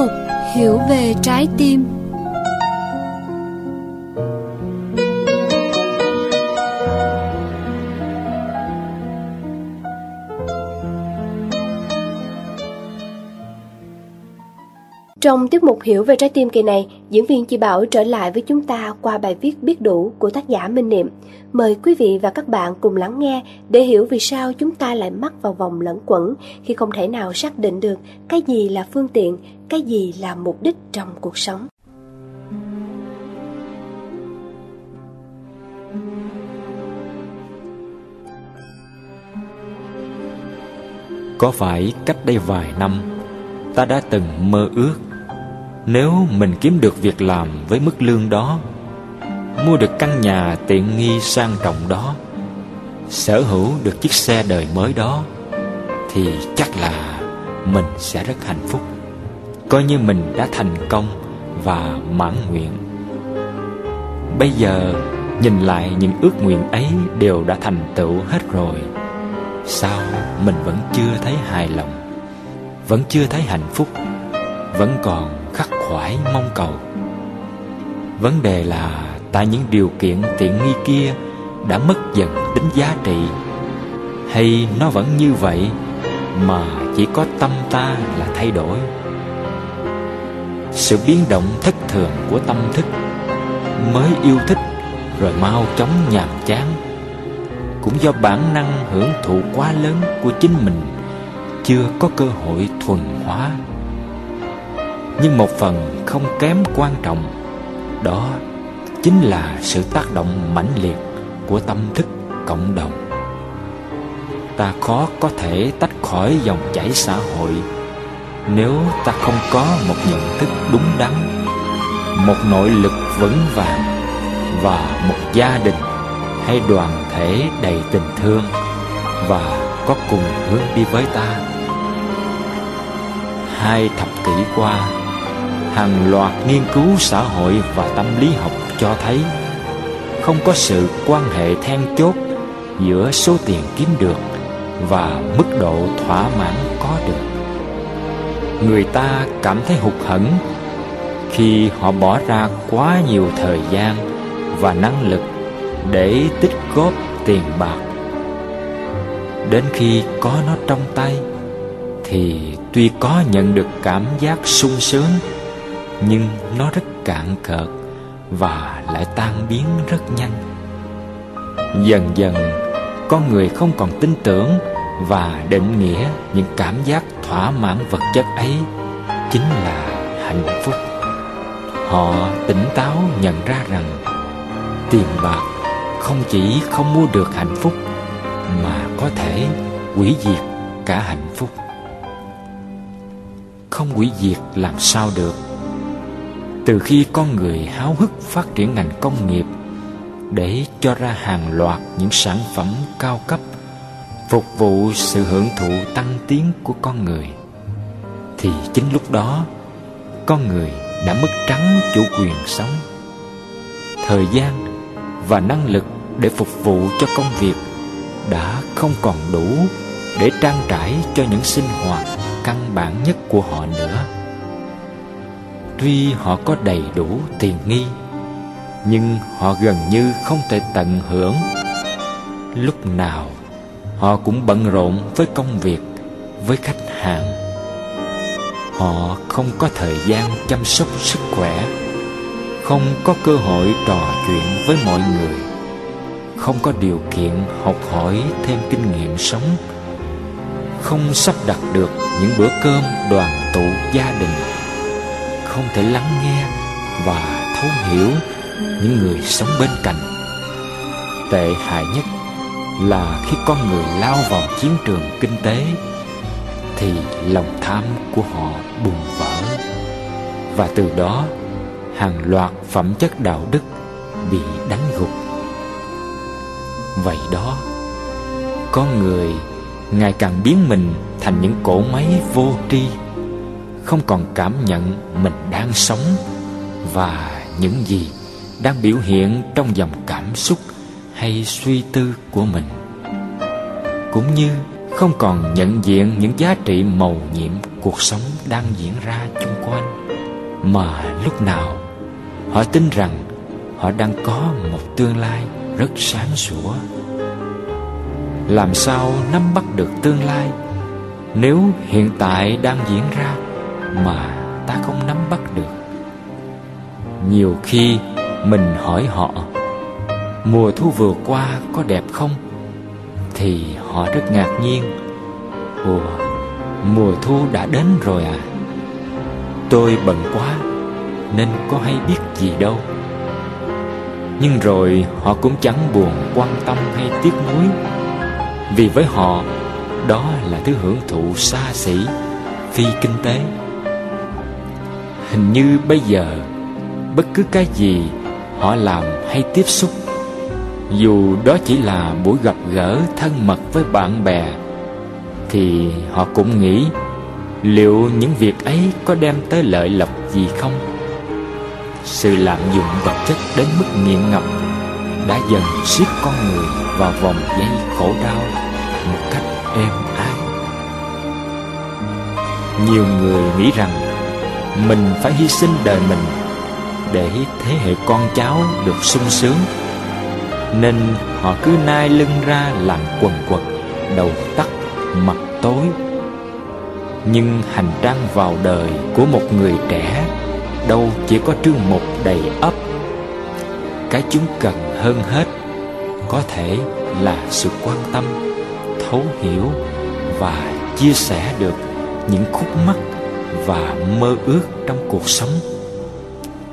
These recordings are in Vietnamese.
mục Hiểu về trái tim. Trong tiết mục Hiểu về trái tim kỳ này, diễn viên Chi Bảo trở lại với chúng ta qua bài viết Biết đủ của tác giả Minh Niệm. Mời quý vị và các bạn cùng lắng nghe để hiểu vì sao chúng ta lại mắc vào vòng lẫn quẩn khi không thể nào xác định được cái gì là phương tiện, cái gì là mục đích trong cuộc sống. Có phải cách đây vài năm ta đã từng mơ ước nếu mình kiếm được việc làm với mức lương đó, Mua được căn nhà tiện nghi sang trọng đó, Sở hữu được chiếc xe đời mới đó, Thì chắc là mình sẽ rất hạnh phúc. Coi như mình đã thành công và mãn nguyện. Bây giờ, nhìn lại những ước nguyện ấy đều đã thành tựu hết rồi. Sao mình vẫn chưa thấy hài lòng? Vẫn chưa thấy hạnh phúc? Vẫn còn khoải mong cầu. Vấn đề là tại những điều kiện tiện nghi kia đã mất dần tính giá trị, Hay nó vẫn như vậy mà chỉ có tâm ta là thay đổi? Sự biến động thất thường của tâm thức, Mới yêu thích rồi mau chóng nhàm chán, Cũng do bản năng hưởng thụ quá lớn của chính mình, Chưa có cơ hội thuần hóa nhưng một phần không kém quan trọng, đó chính là sự tác động mãnh liệt của tâm thức cộng đồng. Ta khó có thể tách khỏi dòng chảy xã hội nếu ta không có một nhận thức đúng đắn, một nội lực vững vàng và một gia đình hay đoàn thể đầy tình thương và có cùng hướng đi với ta. Hai thập kỷ qua hàng loạt nghiên cứu xã hội và tâm lý học cho thấy không có sự quan hệ then chốt giữa số tiền kiếm được và mức độ thỏa mãn có được. Người ta cảm thấy hụt hẫng khi họ bỏ ra quá nhiều thời gian và năng lực để tích góp tiền bạc. Đến khi có nó trong tay thì tuy có nhận được cảm giác sung sướng nhưng nó rất cạn cợt và lại tan biến rất nhanh. Dần dần, con người không còn tin tưởng và định nghĩa những cảm giác thỏa mãn vật chất ấy chính là hạnh phúc. Họ tỉnh táo nhận ra rằng tiền bạc không chỉ không mua được hạnh phúc mà có thể hủy diệt cả hạnh phúc. Không hủy diệt làm sao được? Từ khi con người háo hức phát triển ngành công nghiệp để cho ra hàng loạt những sản phẩm cao cấp phục vụ sự hưởng thụ tăng tiến của con người, thì chính lúc đó, con người đã mất trắng chủ quyền sống, thời gian và năng lực để phục vụ cho công việc đã không còn đủ để trang trải cho những sinh hoạt căn bản nhất của họ nữa. Tuy họ có đầy đủ tiền nghi, Nhưng họ gần như không thể tận hưởng. Lúc nào, họ cũng bận rộn với công việc, Với khách hàng. Họ không có thời gian chăm sóc sức khỏe, Không có cơ hội trò chuyện với mọi người, Không có điều kiện học hỏi thêm kinh nghiệm sống, Không sắp đặt được những bữa cơm đoàn tụ gia đình không thể lắng nghe và thấu hiểu những người sống bên cạnh. Tệ hại nhất là khi con người lao vào chiến trường kinh tế, thì lòng tham của họ bùng vỡ. Và từ đó, hàng loạt phẩm chất đạo đức bị đánh gục. Vậy đó, con người ngày càng biến mình thành những cỗ máy vô tri không còn cảm nhận mình đang sống và những gì đang biểu hiện trong dòng cảm xúc hay suy tư của mình. Cũng như không còn nhận diện những giá trị màu nhiệm cuộc sống đang diễn ra chung quanh, mà lúc nào họ tin rằng họ đang có một tương lai rất sáng sủa. Làm sao nắm bắt được tương lai nếu hiện tại đang diễn ra mà ta không nắm bắt được. Nhiều khi mình hỏi họ, mùa thu vừa qua có đẹp không? Thì họ rất ngạc nhiên. Ủa mùa thu đã đến rồi à. Tôi bận quá, nên có hay biết gì đâu. Nhưng rồi họ cũng chẳng buồn quan tâm hay tiếc nuối. Vì với họ, đó là thứ hưởng thụ xa xỉ, phi kinh tế hình như bây giờ, bất cứ cái gì họ làm hay tiếp xúc, dù đó chỉ là buổi gặp gỡ thân mật với bạn bè, thì họ cũng nghĩ liệu những việc ấy có đem tới lợi lộc gì không? Sự lạm dụng vật chất đến mức nghiện ngập đã dần siết con người vào vòng dây khổ đau một cách êm ái. Nhiều người nghĩ rằng mình phải hy sinh đời mình để thế hệ con cháu được sung sướng. Nên họ cứ nai lưng ra làm quần quật, đầu tắt, mặt tối. Nhưng hành trang vào đời của một người trẻ, đâu chỉ có trương mục đầy ấp. Cái chúng cần hơn hết có thể là sự quan tâm, thấu hiểu và chia sẻ được những khúc mắc và mơ ước trong cuộc sống.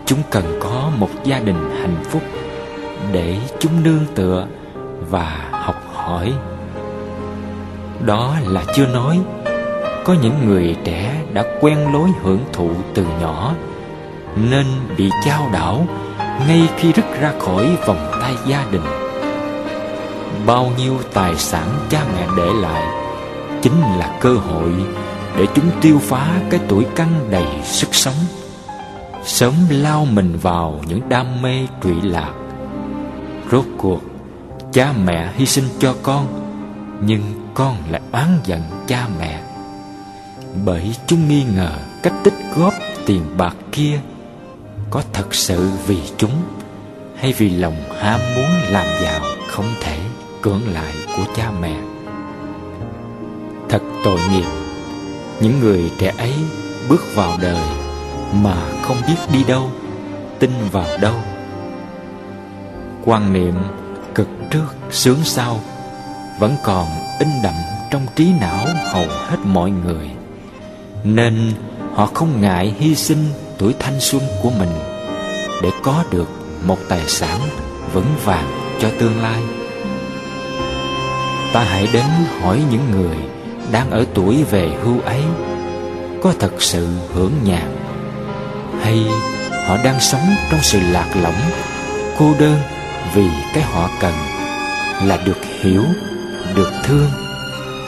Chúng cần có một gia đình hạnh phúc để chúng nương tựa và học hỏi. Đó là chưa nói, có những người trẻ đã quen lối hưởng thụ từ nhỏ, nên bị chao đảo ngay khi rứt ra khỏi vòng tay gia đình. Bao nhiêu tài sản cha mẹ để lại chính là cơ hội để chúng tiêu phá cái tuổi căn đầy sức sống. Sớm lao mình vào những đam mê trụy lạc. Rốt cuộc, cha mẹ hy sinh cho con, nhưng con lại oán giận cha mẹ. Bởi chúng nghi ngờ cách tích góp tiền bạc kia có thật sự vì chúng hay vì lòng ham muốn làm giàu không thể cưỡng lại của cha mẹ. Thật tội nghiệp những người trẻ ấy bước vào đời mà không biết đi đâu, tin vào đâu. Quan niệm cực trước sướng sau vẫn còn in đậm trong trí não hầu hết mọi người, nên họ không ngại hy sinh tuổi thanh xuân của mình để có được một tài sản vững vàng cho tương lai. Ta hãy đến hỏi những người đang ở tuổi về hưu ấy, có thật sự hưởng nhàn hay họ đang sống trong sự lạc lõng, cô đơn vì cái họ cần là được hiểu, được thương,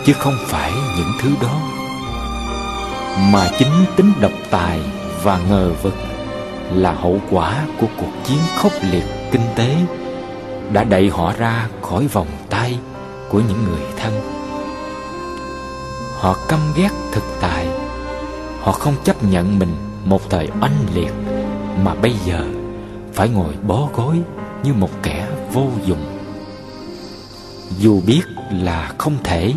chứ không phải những thứ đó? Mà chính tính độc tài và ngờ vực là hậu quả của cuộc chiến khốc liệt kinh tế đã đẩy họ ra khỏi vòng tay của những người thân họ căm ghét thực tại. Họ không chấp nhận mình một thời oanh liệt, mà bây giờ phải ngồi bó gối như một kẻ vô dụng. Dù biết là không thể,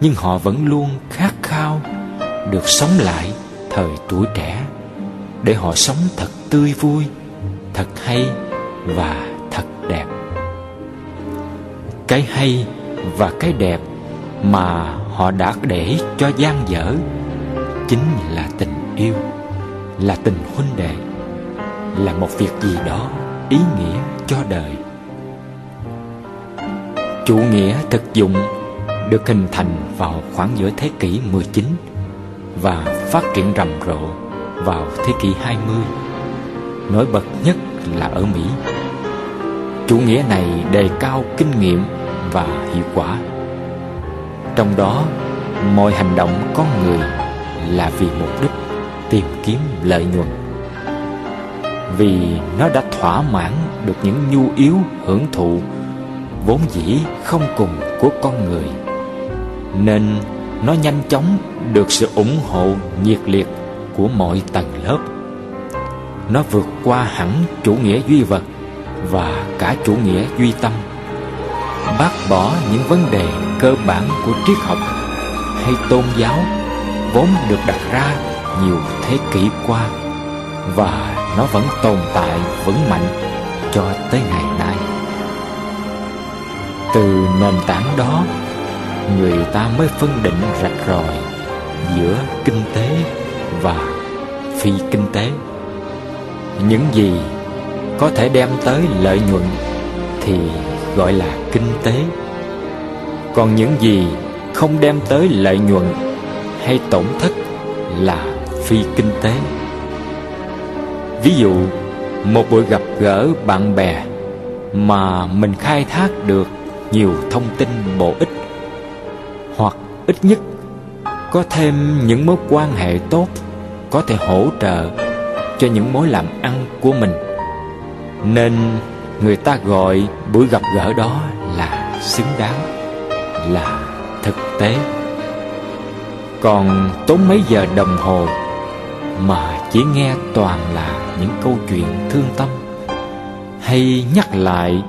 nhưng họ vẫn luôn khát khao được sống lại thời tuổi trẻ để họ sống thật tươi vui, thật hay và thật đẹp. Cái hay và cái đẹp mà họ đã để cho gian dở chính là tình yêu, là tình huynh đệ, là một việc gì đó ý nghĩa cho đời chủ nghĩa thực dụng được hình thành vào khoảng giữa thế kỷ 19 và phát triển rầm rộ vào thế kỷ 20. Nổi bật nhất là ở Mỹ. Chủ nghĩa này đề cao kinh nghiệm và hiệu quả. Trong đó, mọi hành động con người là vì mục đích tìm kiếm lợi nhuận. Vì nó đã thỏa mãn được những nhu yếu hưởng thụ vốn dĩ không cùng của con người nên nó nhanh chóng được sự ủng hộ nhiệt liệt của mọi tầng lớp nó vượt qua hẳn chủ nghĩa duy vật và cả chủ nghĩa duy tâm bác bỏ những vấn đề cơ bản của triết học hay tôn giáo vốn được đặt ra nhiều thế kỷ qua và nó vẫn tồn tại vững mạnh cho tới ngày nay. Từ nền tảng đó, người ta mới phân định rạch ròi giữa kinh tế và phi kinh tế. Những gì có thể đem tới lợi nhuận thì gọi là kinh tế. Còn những gì không đem tới lợi nhuận hay tổn thất là phi kinh tế. Ví dụ, một buổi gặp gỡ bạn bè mà mình khai thác được nhiều thông tin bổ ích, hoặc ít nhất có thêm những mối quan hệ tốt có thể hỗ trợ cho những mối làm ăn của mình. Nên người ta gọi buổi gặp gỡ đó là xứng đáng, là thực tế. Còn tốn mấy giờ đồng hồ mà chỉ nghe toàn là những câu chuyện thương tâm, hay nhắc lại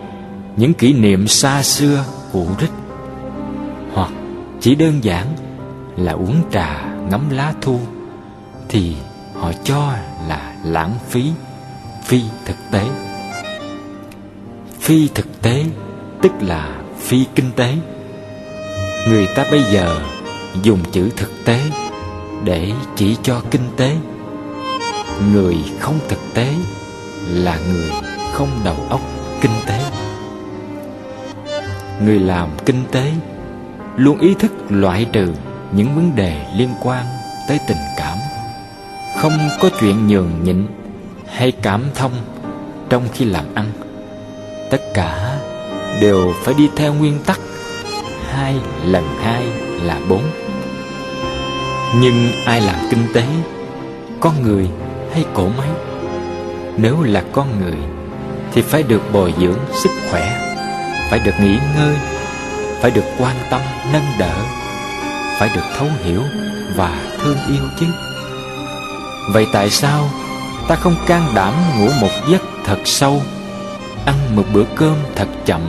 những kỷ niệm xa xưa cũ rích hoặc chỉ đơn giản là uống trà ngắm lá thu thì họ cho là lãng phí phi thực tế phi thực tế, tức là phi kinh tế. Người ta bây giờ dùng chữ thực tế để chỉ cho kinh tế. Người không thực tế là người không đầu óc kinh tế. Người làm kinh tế luôn ý thức loại trừ những vấn đề liên quan tới tình cảm. Không có chuyện nhường nhịn hay cảm thông trong khi làm ăn tất cả đều phải đi theo nguyên tắc hai lần hai là bốn. Nhưng ai làm kinh tế, con người hay cổ máy? Nếu là con người thì phải được bồi dưỡng sức khỏe, phải được nghỉ ngơi, phải được quan tâm, nâng đỡ, phải được thấu hiểu và thương yêu chứ. Vậy tại sao ta không can đảm ngủ một giấc thật sâu ăn một bữa cơm thật chậm,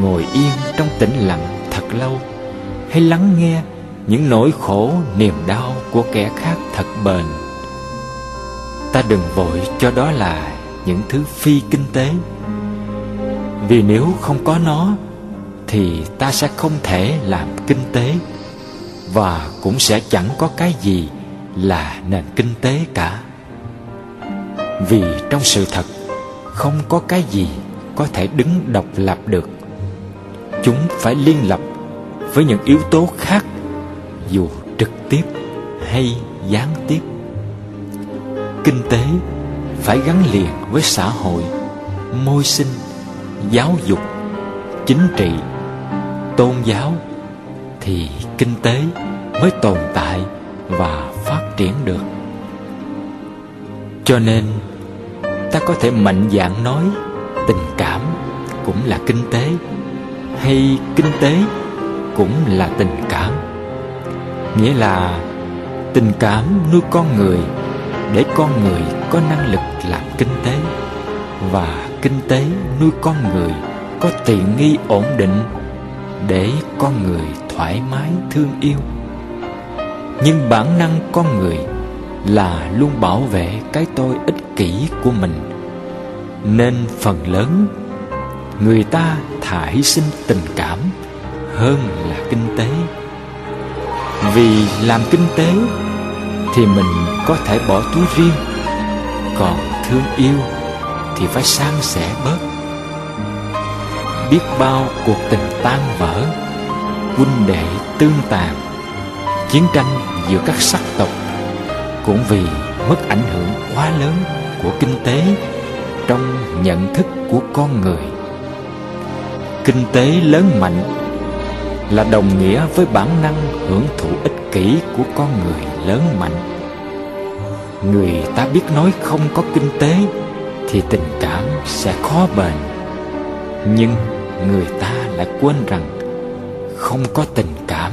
ngồi yên trong tĩnh lặng thật lâu, hay lắng nghe những nỗi khổ niềm đau của kẻ khác thật bền. Ta đừng vội cho đó là những thứ phi kinh tế, vì nếu không có nó thì ta sẽ không thể làm kinh tế, và cũng sẽ chẳng có cái gì là nền kinh tế cả. Vì trong sự thật không có cái gì có thể đứng độc lập được. Chúng phải liên lập với những yếu tố khác, dù trực tiếp hay gián tiếp. Kinh tế phải gắn liền với xã hội, môi sinh, giáo dục, chính trị, tôn giáo thì kinh tế mới tồn tại và phát triển được. Cho nên ta có thể mạnh dạn nói, tình cảm cũng là kinh tế, hay kinh tế cũng là tình cảm. Nghĩa là, tình cảm nuôi con người để con người có năng lực làm kinh tế, và kinh tế nuôi con người có tiện nghi ổn định để con người thoải mái, thương yêu. Nhưng bản năng con người là luôn bảo vệ cái tôi ích kỹ của mình. Nên phần lớn, người ta thà hy sinh tình cảm hơn là kinh tế. Vì làm kinh tế thì mình có thể bỏ túi riêng, còn thương yêu thì phải san sẻ bớt. Biết bao cuộc tình tan vỡ, huynh đệ tương tàn, chiến tranh giữa các sắc tộc cũng vì mất ảnh hưởng quá lớn của kinh tế trong nhận thức của con người. Kinh tế lớn mạnh là đồng nghĩa với bản năng hưởng thụ ích kỷ của con người lớn mạnh. Người ta biết nói không có kinh tế thì tình cảm sẽ khó bền. Nhưng người ta lại quên rằng không có tình cảm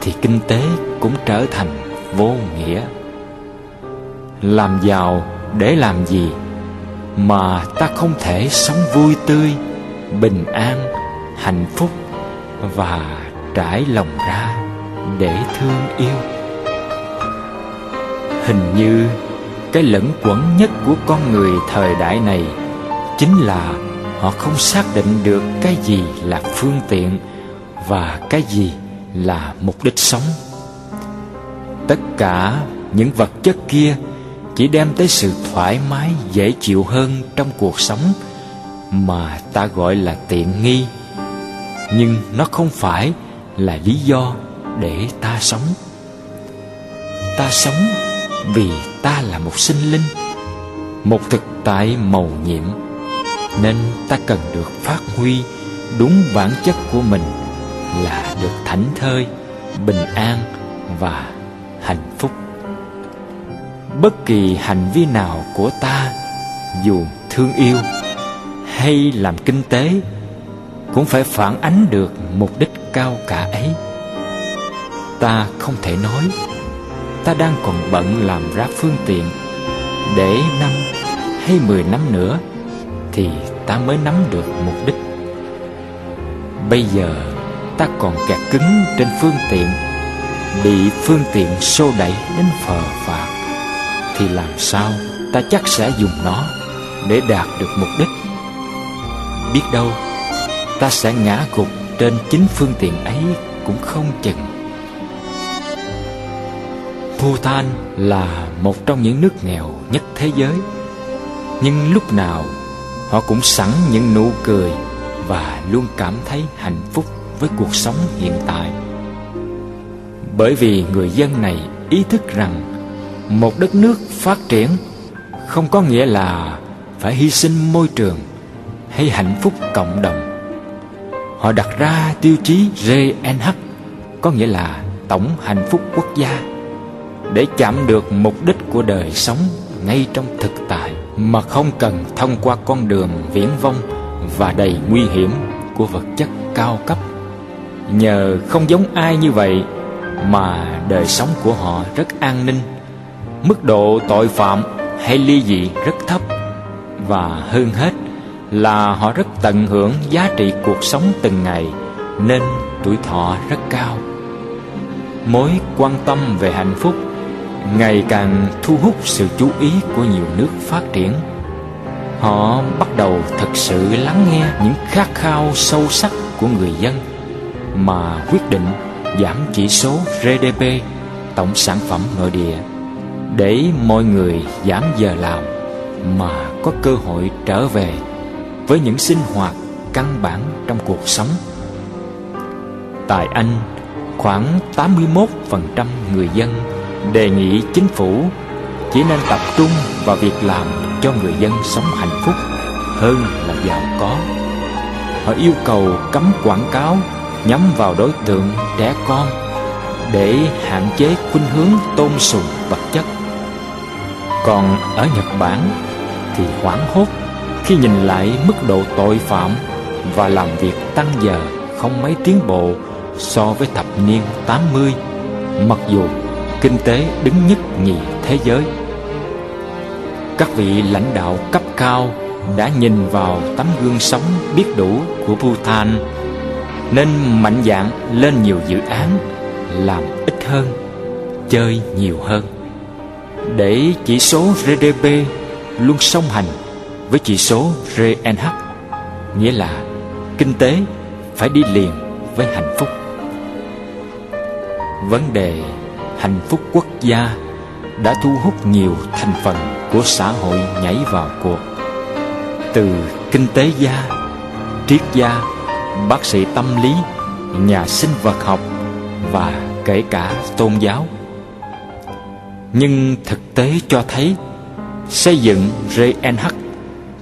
thì kinh tế cũng trở thành vô nghĩa. Làm giàu để làm gì mà ta không thể sống vui tươi, bình an, hạnh phúc và trải lòng ra để thương yêu. Hình như cái lẫn quẩn nhất của con người thời đại này chính là họ không xác định được cái gì là phương tiện và cái gì là mục đích sống. Tất cả những vật chất kia chỉ đem tới sự thoải mái, dễ chịu hơn trong cuộc sống mà ta gọi là tiện nghi. Nhưng nó không phải là lý do để ta sống. Ta sống vì ta là một sinh linh, một thực tại màu nhiệm, nên ta cần được phát huy đúng bản chất của mình là được thảnh thơi, bình an và hạnh phúc bất kỳ hành vi nào của ta, dù thương yêu hay làm kinh tế, cũng phải phản ánh được mục đích cao cả ấy. Ta không thể nói ta đang còn bận làm ra phương tiện để năm hay mười năm nữa thì ta mới nắm được mục đích. Bây giờ ta còn kẹt cứng trên phương tiện, bị phương tiện xô đẩy đến phờ phạc thì làm sao ta chắc sẽ dùng nó để đạt được mục đích? Biết đâu, ta sẽ ngã gục trên chính phương tiện ấy cũng không chừng. Bhutan là một trong những nước nghèo nhất thế giới. Nhưng lúc nào, họ cũng sẵn những nụ cười Và luôn cảm thấy hạnh phúc với cuộc sống hiện tại. Bởi vì người dân này ý thức rằng một đất nước phát triển, không có nghĩa là phải hy sinh môi trường hay hạnh phúc cộng đồng. Họ đặt ra tiêu chí GNH Có nghĩa là tổng hạnh phúc quốc gia, Để chạm được mục đích của đời sống ngay trong thực tại, Mà không cần thông qua con đường viễn vông Và đầy nguy hiểm của vật chất cao cấp. Nhờ không giống ai như vậy Mà đời sống của họ rất an ninh. Mức độ tội phạm hay ly dị rất thấp. Và hơn hết là họ rất tận hưởng giá trị cuộc sống từng ngày, nên tuổi thọ rất cao. Mối quan tâm về hạnh phúc ngày càng thu hút sự chú ý của nhiều nước phát triển. Họ bắt đầu thực sự lắng nghe những khát khao sâu sắc của người dân mà quyết định giảm chỉ số GDP tổng sản phẩm nội địa để mọi người giảm giờ làm mà có cơ hội trở về với những sinh hoạt căn bản trong cuộc sống. Tại Anh, khoảng 81% người dân đề nghị chính phủ chỉ nên tập trung vào việc làm cho người dân sống hạnh phúc hơn là giàu có. Họ yêu cầu cấm quảng cáo nhắm vào đối tượng trẻ con để hạn chế khuynh hướng tôn sùng vật. Còn ở Nhật Bản thì hoảng hốt khi nhìn lại mức độ tội phạm và làm việc tăng giờ không mấy tiến bộ so với thập niên 80 mặc dù kinh tế đứng nhất nhì thế giới. Các vị lãnh đạo cấp cao đã nhìn vào tấm gương sống biết đủ của Bhutan nên mạnh dạn lên nhiều dự án làm ít hơn, chơi nhiều hơn để chỉ số GDP luôn song hành với chỉ số RNH nghĩa là kinh tế phải đi liền với hạnh phúc. Vấn đề hạnh phúc quốc gia đã thu hút nhiều thành phần của xã hội nhảy vào cuộc. Từ kinh tế gia, triết gia, bác sĩ tâm lý, nhà sinh vật học và kể cả tôn giáo. Nhưng thực tế cho thấy xây dựng RNH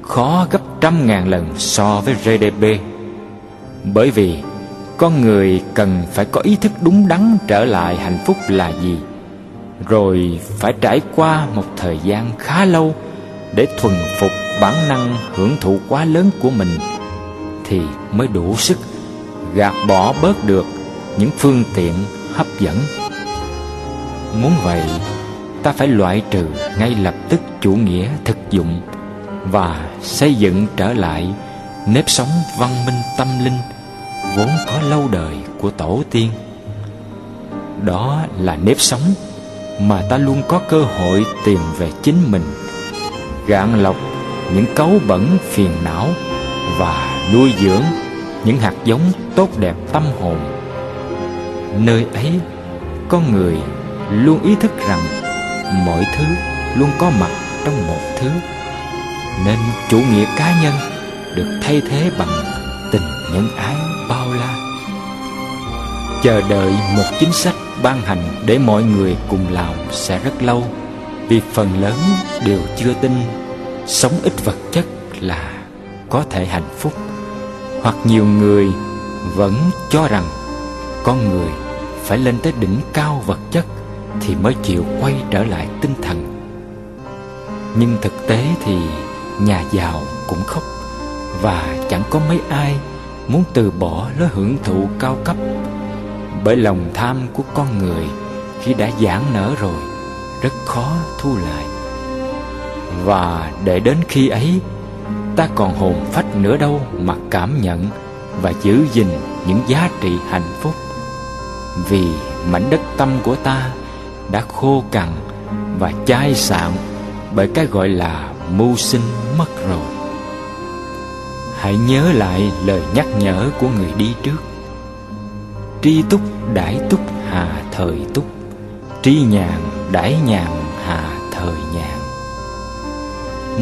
khó gấp trăm ngàn lần so với GDP. Bởi vì con người cần phải có ý thức đúng đắn trở lại hạnh phúc là gì, rồi phải trải qua một thời gian khá lâu để thuần phục bản năng hưởng thụ quá lớn của mình thì mới đủ sức gạt bỏ bớt được những phương tiện hấp dẫn muốn vậy ta phải loại trừ ngay lập tức chủ nghĩa thực dụng và xây dựng trở lại nếp sống văn minh tâm linh vốn có lâu đời của tổ tiên. Đó là nếp sống mà ta luôn có cơ hội tìm về chính mình, gạn lọc những cấu bẩn phiền não và nuôi dưỡng những hạt giống tốt đẹp tâm hồn. Nơi ấy, con người luôn ý thức rằng mọi thứ luôn có mặt trong một thứ. Nên chủ nghĩa cá nhân được thay thế bằng tình nhân ái bao la. Chờ đợi một chính sách ban hành để mọi người cùng làm sẽ rất lâu. Vì phần lớn đều chưa tin sống ít vật chất là có thể hạnh phúc. Hoặc nhiều người vẫn cho rằng con người phải lên tới đỉnh cao vật chất thì mới chịu quay trở lại tinh thần. Nhưng thực tế thì nhà giàu cũng khóc, và chẳng có mấy ai muốn từ bỏ lối hưởng thụ cao cấp. Bởi lòng tham của con người khi đã giãn nở rồi, rất khó thu lại. Và để đến khi ấy, ta còn hồn phách nữa đâu mà cảm nhận và giữ gìn những giá trị hạnh phúc. Vì mảnh đất tâm của ta đã khô cằn và chai sạn bởi cái gọi là mưu sinh mất rồi. Hãy nhớ lại lời nhắc nhở của người đi trước. Tri túc đãi túc hà thời túc, tri nhàn đãi nhàn hà thời nhàn.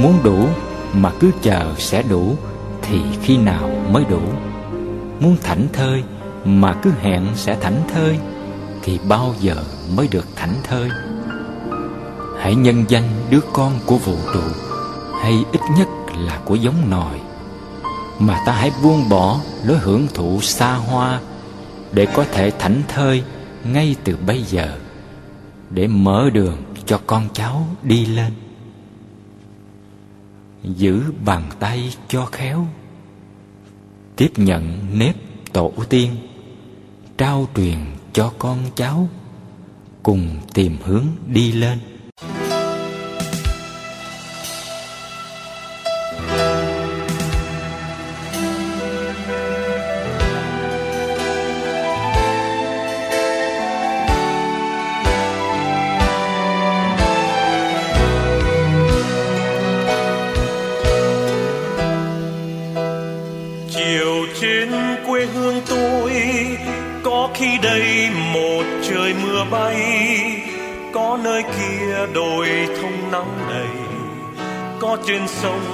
Muốn đủ mà cứ chờ sẽ đủ thì khi nào mới đủ. Muốn thảnh thơi mà cứ hẹn sẽ thảnh thơi thì bao giờ mới được thảnh thơi? Hãy nhân danh đứa con của vũ trụ, hay ít nhất là của giống nòi, mà ta hãy buông bỏ lối hưởng thụ xa hoa để có thể thảnh thơi ngay từ bây giờ, để mở đường cho con cháu đi lên. Giữ bàn tay cho khéo, tiếp nhận nếp tổ tiên, trao truyền cho con cháu cùng tìm hướng đi lên.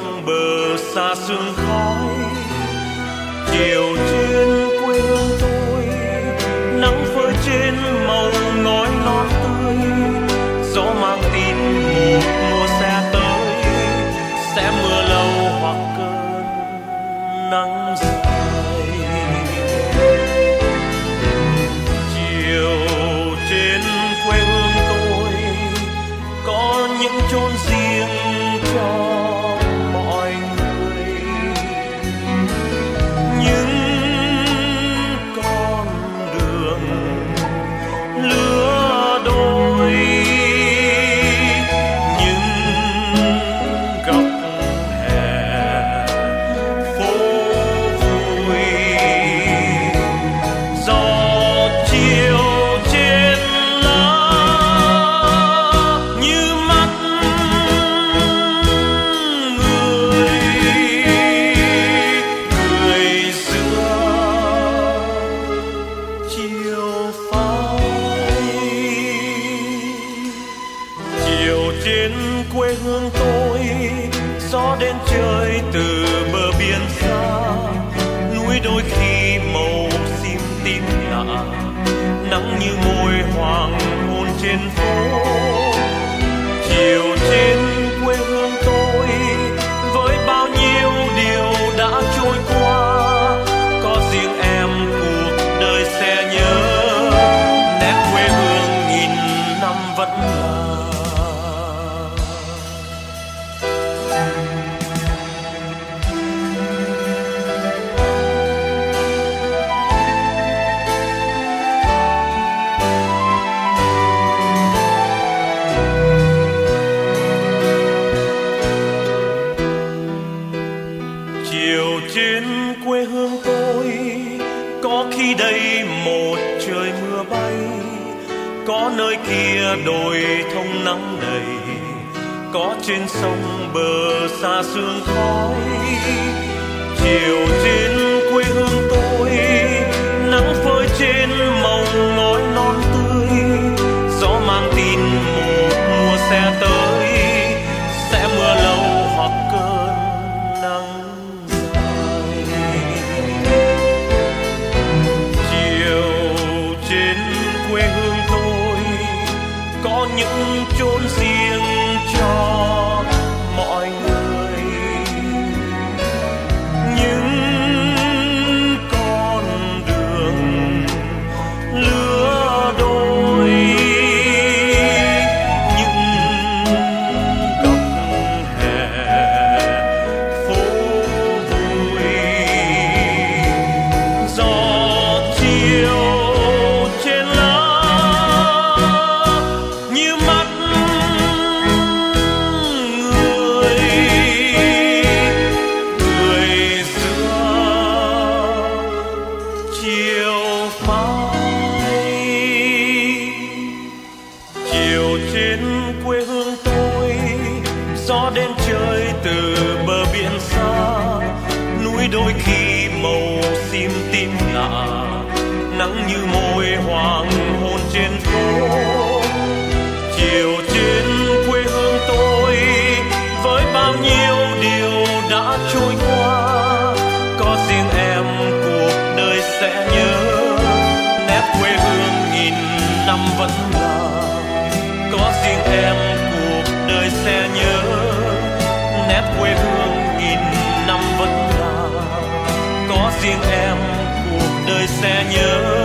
Trong bờ xa sương khói. Chiều trên quê hương tôi nắng phơi trên trên sông bờ xa sương khói mỗi khi màu sim tím lạ nắng như môi hoàng riêng em cuộc đời sẽ nhớ